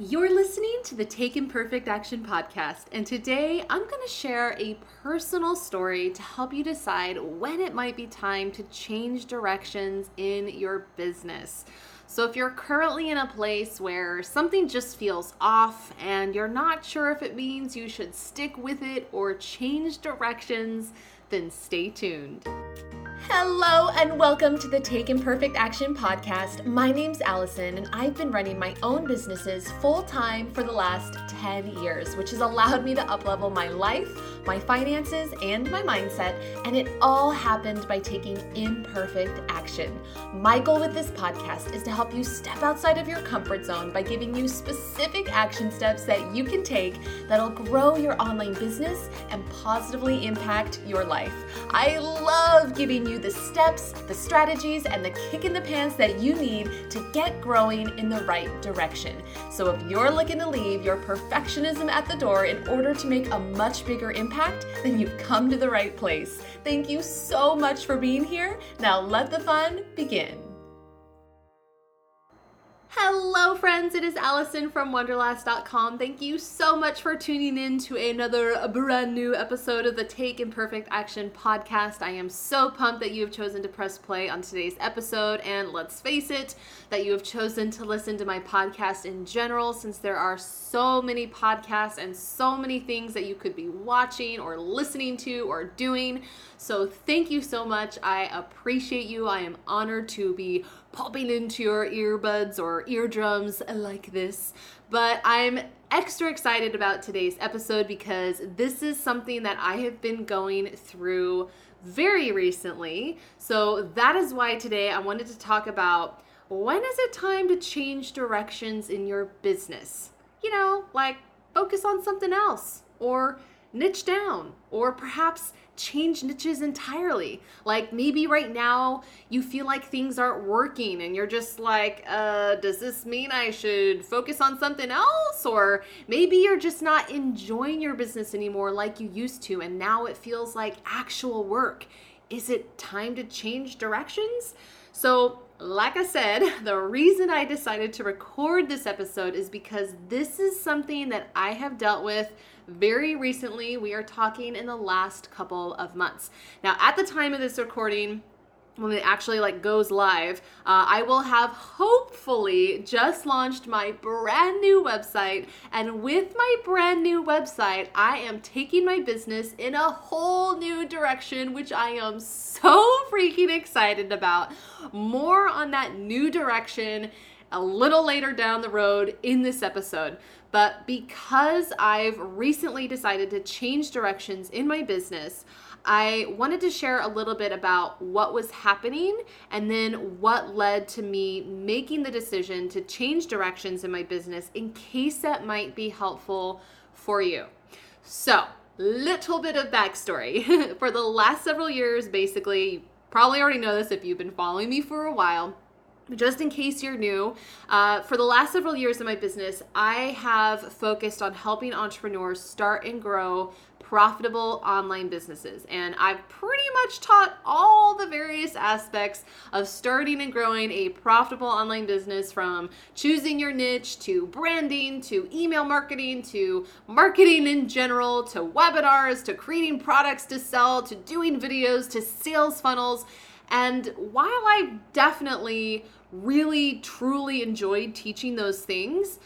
You're listening to the Take Imperfect Action podcast, and today I'm going to share a personal story to help you decide when it might be time to change directions in your business. So, if you're currently in a place where something just feels off and you're not sure if it means you should stick with it or change directions, then stay tuned. Hello and welcome to the Take Imperfect Action podcast. My name's Allison and I've been running my own businesses full time for the last 10 years, which has allowed me to uplevel my life, my finances, and my mindset, and it all happened by taking imperfect action. My goal with this podcast is to help you step outside of your comfort zone by giving you specific action steps that you can take that'll grow your online business and positively impact your life. I love giving you the steps, the strategies, and the kick in the pants that you need to get growing in the right direction. So if you're looking to leave your perfectionism at the door in order to make a much bigger impact, then you've come to the right place. Thank you so much for being here. Now let the fun begin. Hello, friends. It is Allison from Wanderlass.com. Thank you so much for tuning in to another brand new episode of the Take Imperfect Action podcast. I am so pumped that you have chosen to press play on today's episode. And let's face it, that you have chosen to listen to my podcast in general, since there are so many podcasts and so many things that you could be watching or listening to or doing. So, thank you so much. I appreciate you. I am honored to be popping into your earbuds or eardrums like this. But I'm extra excited about today's episode because this is something that I have been going through very recently. So that is why today I wanted to talk about when is it time to change directions in your business? You know, like focus on something else or niche down or perhaps change niches entirely. Like maybe right now you feel like things aren't working and you're just like, uh, does this mean I should focus on something else? Or maybe you're just not enjoying your business anymore like you used to and now it feels like actual work. Is it time to change directions? So, like I said, the reason I decided to record this episode is because this is something that I have dealt with very recently. We are talking in the last couple of months. Now, at the time of this recording, when it actually like goes live uh, i will have hopefully just launched my brand new website and with my brand new website i am taking my business in a whole new direction which i am so freaking excited about. More on that new direction a little later down the road in this episode. But because I've recently decided to change directions in my business, I wanted to share a little bit about what was happening and then what led to me making the decision to change directions in my business in case that might be helpful for you. So, little bit of backstory. for the last several years, basically, you probably already know this if you've been following me for a while just in case you're new, uh, for the last several years in my business, I have focused on helping entrepreneurs start and grow profitable online businesses. And I've pretty much taught all the various aspects of starting and growing a profitable online business from choosing your niche to branding to email marketing to marketing in general to webinars to creating products to sell to doing videos to sales funnels. And while I definitely really truly enjoyed teaching those things,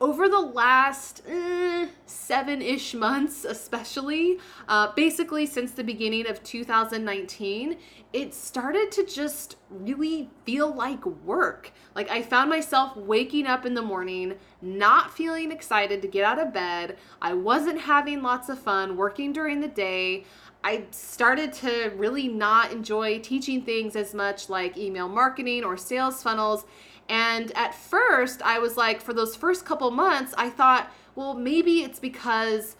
over the last eh, seven ish months, especially, uh, basically since the beginning of 2019, it started to just really feel like work. Like, I found myself waking up in the morning, not feeling excited to get out of bed. I wasn't having lots of fun working during the day. I started to really not enjoy teaching things as much like email marketing or sales funnels. And at first, I was like, for those first couple months, I thought, well, maybe it's because,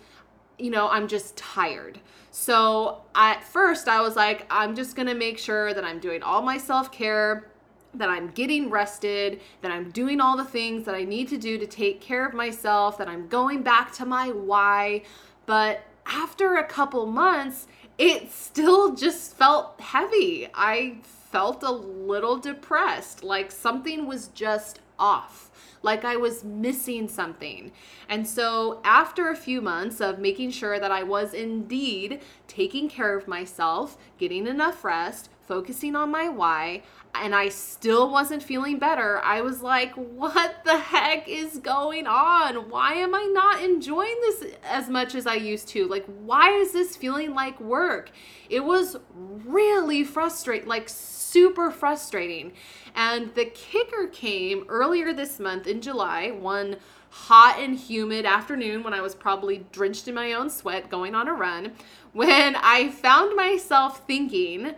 you know, I'm just tired. So at first, I was like, I'm just gonna make sure that I'm doing all my self care, that I'm getting rested, that I'm doing all the things that I need to do to take care of myself, that I'm going back to my why. But after a couple months, it still just felt heavy. I felt a little depressed, like something was just off. like I was missing something. And so, after a few months of making sure that I was indeed taking care of myself, getting enough rest, focusing on my why, and I still wasn't feeling better, I was like, what the heck is going on? Why am I not enjoying this as much as I used to? Like, why is this feeling like work? It was really frustrating, like, super frustrating. And the kicker came earlier this month in July, one hot and humid afternoon when I was probably drenched in my own sweat going on a run, when I found myself thinking,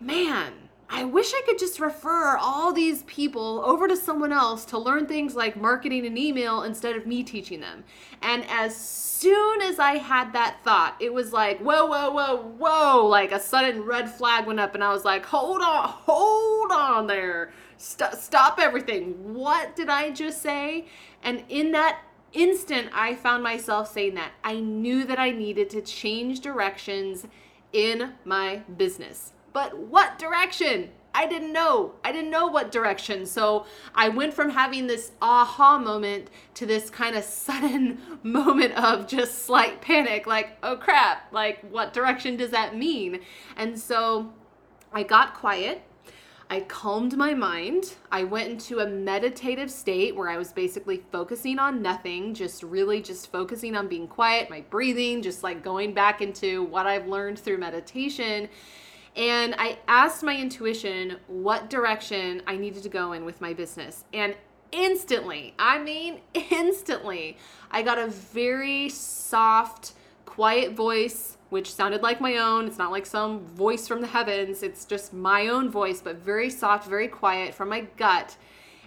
man, I wish I could just refer all these people over to someone else to learn things like marketing and email instead of me teaching them. And as soon as I had that thought, it was like, whoa, whoa, whoa, whoa, like a sudden red flag went up, and I was like, hold on, hold on there. St- stop everything. What did I just say? And in that instant, I found myself saying that. I knew that I needed to change directions in my business but what direction? I didn't know. I didn't know what direction. So I went from having this aha moment to this kind of sudden moment of just slight panic like, oh crap, like what direction does that mean? And so I got quiet. I calmed my mind. I went into a meditative state where I was basically focusing on nothing, just really just focusing on being quiet, my breathing, just like going back into what I've learned through meditation and I asked my intuition what direction I needed to go in with my business. And instantly, I mean, instantly, I got a very soft, quiet voice, which sounded like my own. It's not like some voice from the heavens, it's just my own voice, but very soft, very quiet from my gut.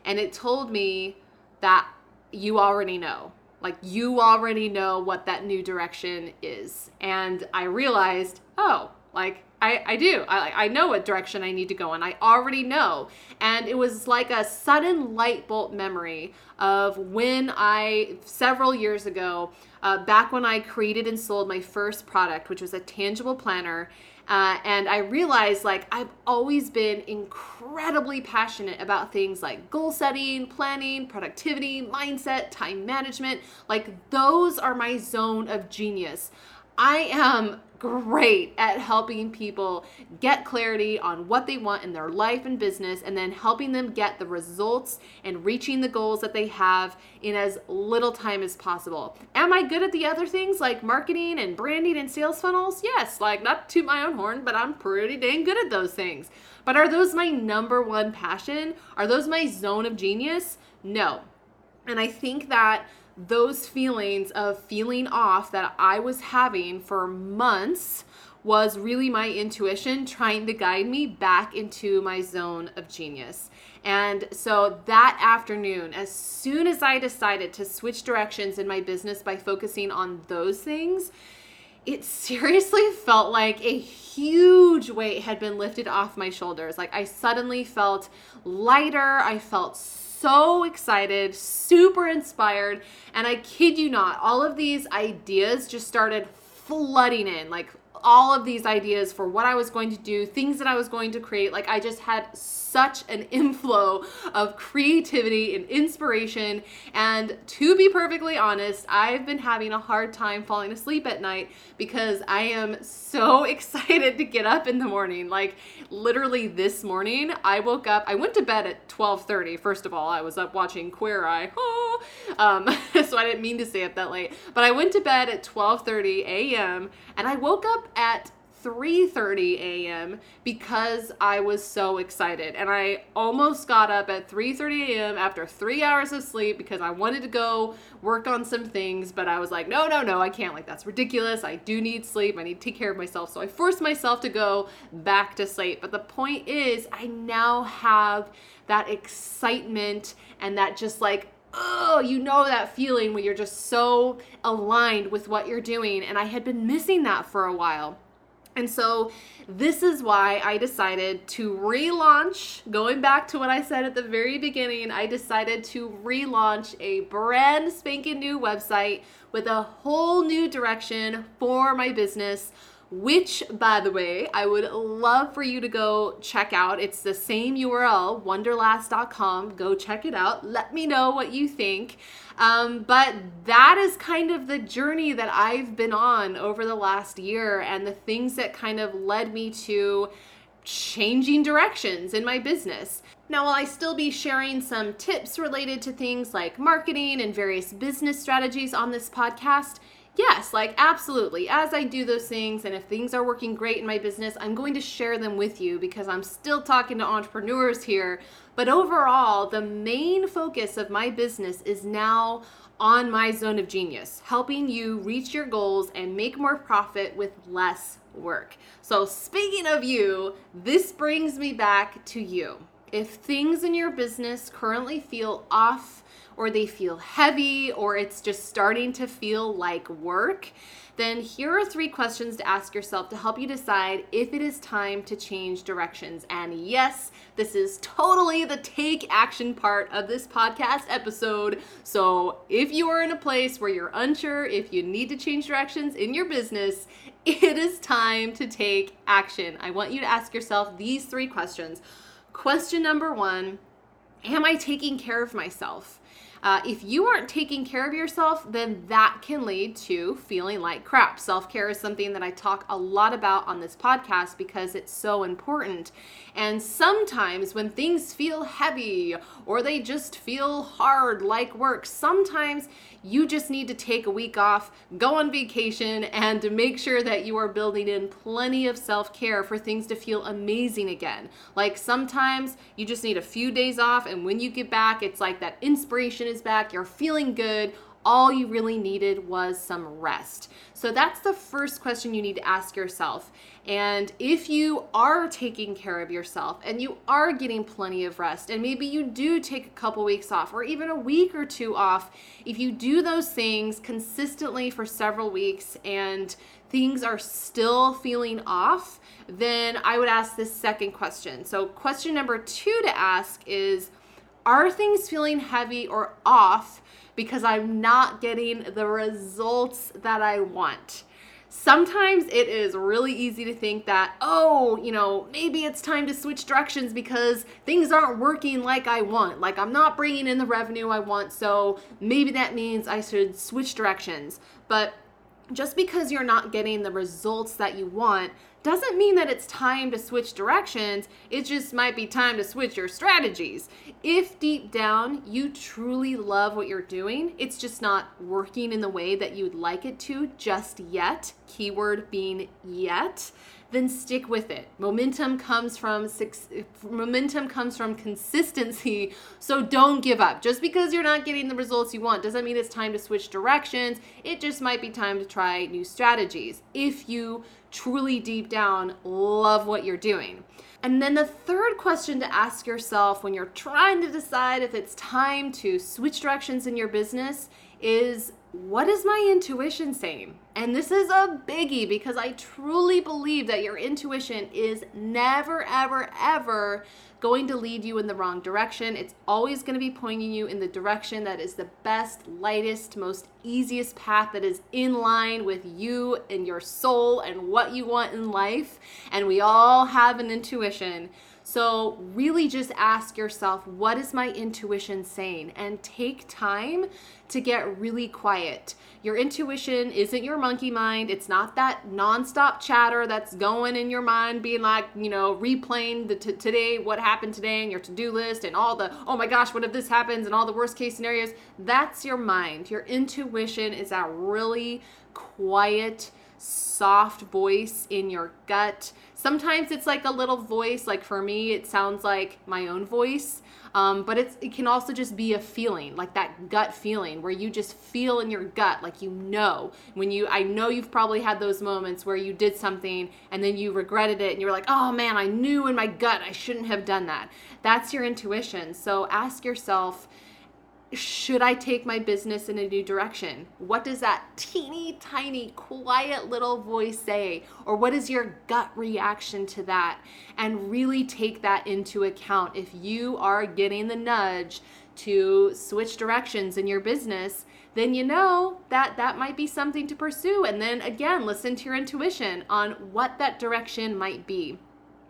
And it told me that you already know. Like, you already know what that new direction is. And I realized, oh, like, I, I do. I, I know what direction I need to go in. I already know. And it was like a sudden light bulb memory of when I, several years ago, uh, back when I created and sold my first product, which was a tangible planner. Uh, and I realized like I've always been incredibly passionate about things like goal setting, planning, productivity, mindset, time management. Like those are my zone of genius. I am great at helping people get clarity on what they want in their life and business and then helping them get the results and reaching the goals that they have in as little time as possible. Am I good at the other things like marketing and branding and sales funnels? Yes, like not to my own horn, but I'm pretty dang good at those things. But are those my number one passion? Are those my zone of genius? No. And I think that those feelings of feeling off that I was having for months was really my intuition trying to guide me back into my zone of genius. And so that afternoon, as soon as I decided to switch directions in my business by focusing on those things, it seriously felt like a huge weight had been lifted off my shoulders. Like I suddenly felt lighter. I felt so excited, super inspired, and I kid you not, all of these ideas just started flooding in. Like all of these ideas for what I was going to do, things that I was going to create. Like I just had such an inflow of creativity and inspiration. And to be perfectly honest, I've been having a hard time falling asleep at night because I am so excited to get up in the morning. Like literally this morning, I woke up, I went to bed at 12:30. First of all, I was up watching Queer Eye. Oh, um, so I didn't mean to stay up that late. But I went to bed at 12:30 a.m. and I woke up at 3:30 a.m. because I was so excited and I almost got up at 3:30 a.m. after 3 hours of sleep because I wanted to go work on some things but I was like no no no I can't like that's ridiculous I do need sleep I need to take care of myself so I forced myself to go back to sleep but the point is I now have that excitement and that just like oh, you know that feeling when you're just so aligned with what you're doing. And I had been missing that for a while. And so, this is why I decided to relaunch. Going back to what I said at the very beginning, I decided to relaunch a brand spanking new website with a whole new direction for my business which, by the way, I would love for you to go check out. It's the same URL, wanderlass.com. Go check it out. Let me know what you think. Um, but that is kind of the journey that I've been on over the last year and the things that kind of led me to changing directions in my business. Now, while I still be sharing some tips related to things like marketing and various business strategies on this podcast, yes, like absolutely. As I do those things, and if things are working great in my business, I'm going to share them with you because I'm still talking to entrepreneurs here. But overall, the main focus of my business is now on my zone of genius, helping you reach your goals and make more profit with less work. So, speaking of you, this brings me back to you. If things in your business currently feel off, or they feel heavy, or it's just starting to feel like work, then here are three questions to ask yourself to help you decide if it is time to change directions. And yes, this is totally the take action part of this podcast episode. So if you are in a place where you're unsure if you need to change directions in your business, it is time to take action. I want you to ask yourself these three questions. Question number one Am I taking care of myself? Uh, if you aren't taking care of yourself, then that can lead to feeling like crap. Self care is something that I talk a lot about on this podcast because it's so important. And sometimes when things feel heavy or they just feel hard like work, sometimes you just need to take a week off, go on vacation, and make sure that you are building in plenty of self care for things to feel amazing again. Like sometimes you just need a few days off, and when you get back, it's like that inspiration is back, you're feeling good all you really needed was some rest. So that's the first question you need to ask yourself. And if you are taking care of yourself and you are getting plenty of rest, and maybe you do take a couple weeks off or even a week or two off, if you do those things consistently for several weeks and things are still feeling off, then I would ask this second question. So, question number two to ask is Are things feeling heavy or off? because I'm not getting the results that I want. Sometimes it is really easy to think that, oh, you know, maybe it's time to switch directions because things aren't working like I want. Like I'm not bringing in the revenue I want, so maybe that means I should switch directions. But just because you're not getting the results that you want doesn't mean that it's time to switch directions. It just might be time to switch your strategies. If deep down you truly love what you're doing, it's just not working in the way that you would like it to just yet, keyword being yet, then stick with it. Momentum comes from momentum comes from consistency, so don't give up. Just because you're not getting the results you want doesn't mean it's time to switch directions. It just might be time to try new strategies. If you truly deep down love what you're doing. And then the third question to ask yourself when you're trying to decide if it's time to switch directions in your business is what is my intuition saying? And this is a biggie because I truly believe that your intuition is never, ever, ever going to lead you in the wrong direction. It's always going to be pointing you in the direction that is the best, lightest, most easiest path that is in line with you and your soul and what you want in life. And we all have an intuition. So, really just ask yourself, what is my intuition saying? And take time to get really quiet. Your intuition isn't your monkey mind. It's not that nonstop chatter that's going in your mind, being like, you know, replaying the t- today, what happened today, and your to do list, and all the, oh my gosh, what if this happens, and all the worst case scenarios. That's your mind. Your intuition is that really quiet, soft voice in your gut. Sometimes it's like a little voice, like for me, it sounds like my own voice. Um, but it's, it can also just be a feeling, like that gut feeling where you just feel in your gut, like you know. When you, I know you've probably had those moments where you did something and then you regretted it and you were like, oh man, I knew in my gut I shouldn't have done that. That's your intuition. So ask yourself, should I take my business in a new direction? What does that teeny tiny, quiet little voice say? Or what is your gut reaction to that? And really take that into account. If you are getting the nudge to switch directions in your business, then you know that that might be something to pursue. And then again, listen to your intuition on what that direction might be.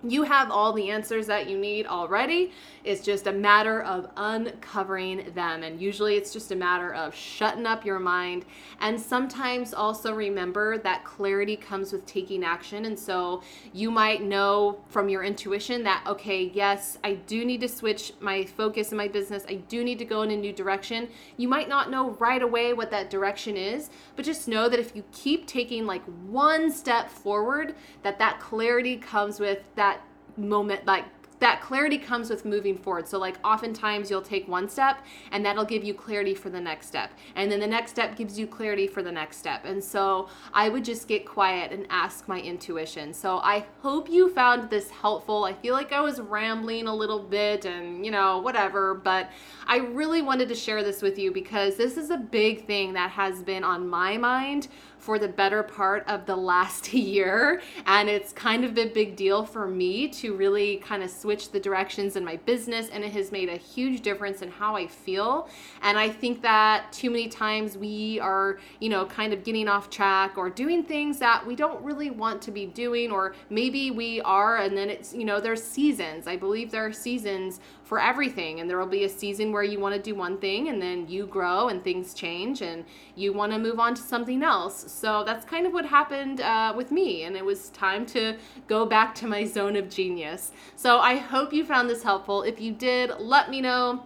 You have all the answers that you need already. It's just a matter of uncovering them. And usually it's just a matter of shutting up your mind. And sometimes also remember that clarity comes with taking action. And so you might know from your intuition that, okay, yes, I do need to switch my focus in my business. I do need to go in a new direction. You might not know right away what that direction is, but just know that if you keep taking like one step forward, that that clarity comes with that moment like that clarity comes with moving forward. So, like, oftentimes you'll take one step and that'll give you clarity for the next step. And then the next step gives you clarity for the next step. And so, I would just get quiet and ask my intuition. So, I hope you found this helpful. I feel like I was rambling a little bit and, you know, whatever, but I really wanted to share this with you because this is a big thing that has been on my mind for the better part of the last year. And it's kind of a big deal for me to really kind of switch the directions in my business. And it has made a huge difference in how I feel. And I think that too many times we are, you know, kind of getting off track or doing things that we don't really want to be doing, or maybe we are. And then it's, you know, there's seasons. I believe there are seasons for everything. And there will be a season where you want to do one thing and then you grow and things change and you want to move on to something else. So that's kind of what happened uh, with me. And it was time to go back to my zone of genius. So I hope you found this helpful. If you did, let me know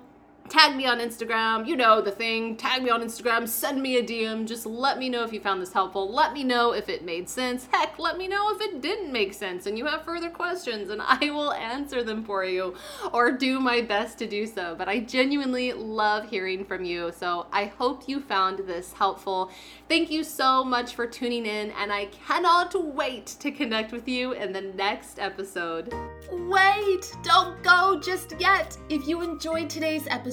tag me on Instagram. You know the thing. Tag me on Instagram. Send me a DM. Just let me know if you found this helpful. Let me know if it made sense. Heck, let me know if it didn't make sense and you have further questions and I will answer them for you or do my best to do so. But I genuinely love hearing from you. So I hope you found this helpful. Thank you so much for tuning in and I cannot wait to connect with you in the next episode. Wait, don't go just yet. If you enjoyed today's episode,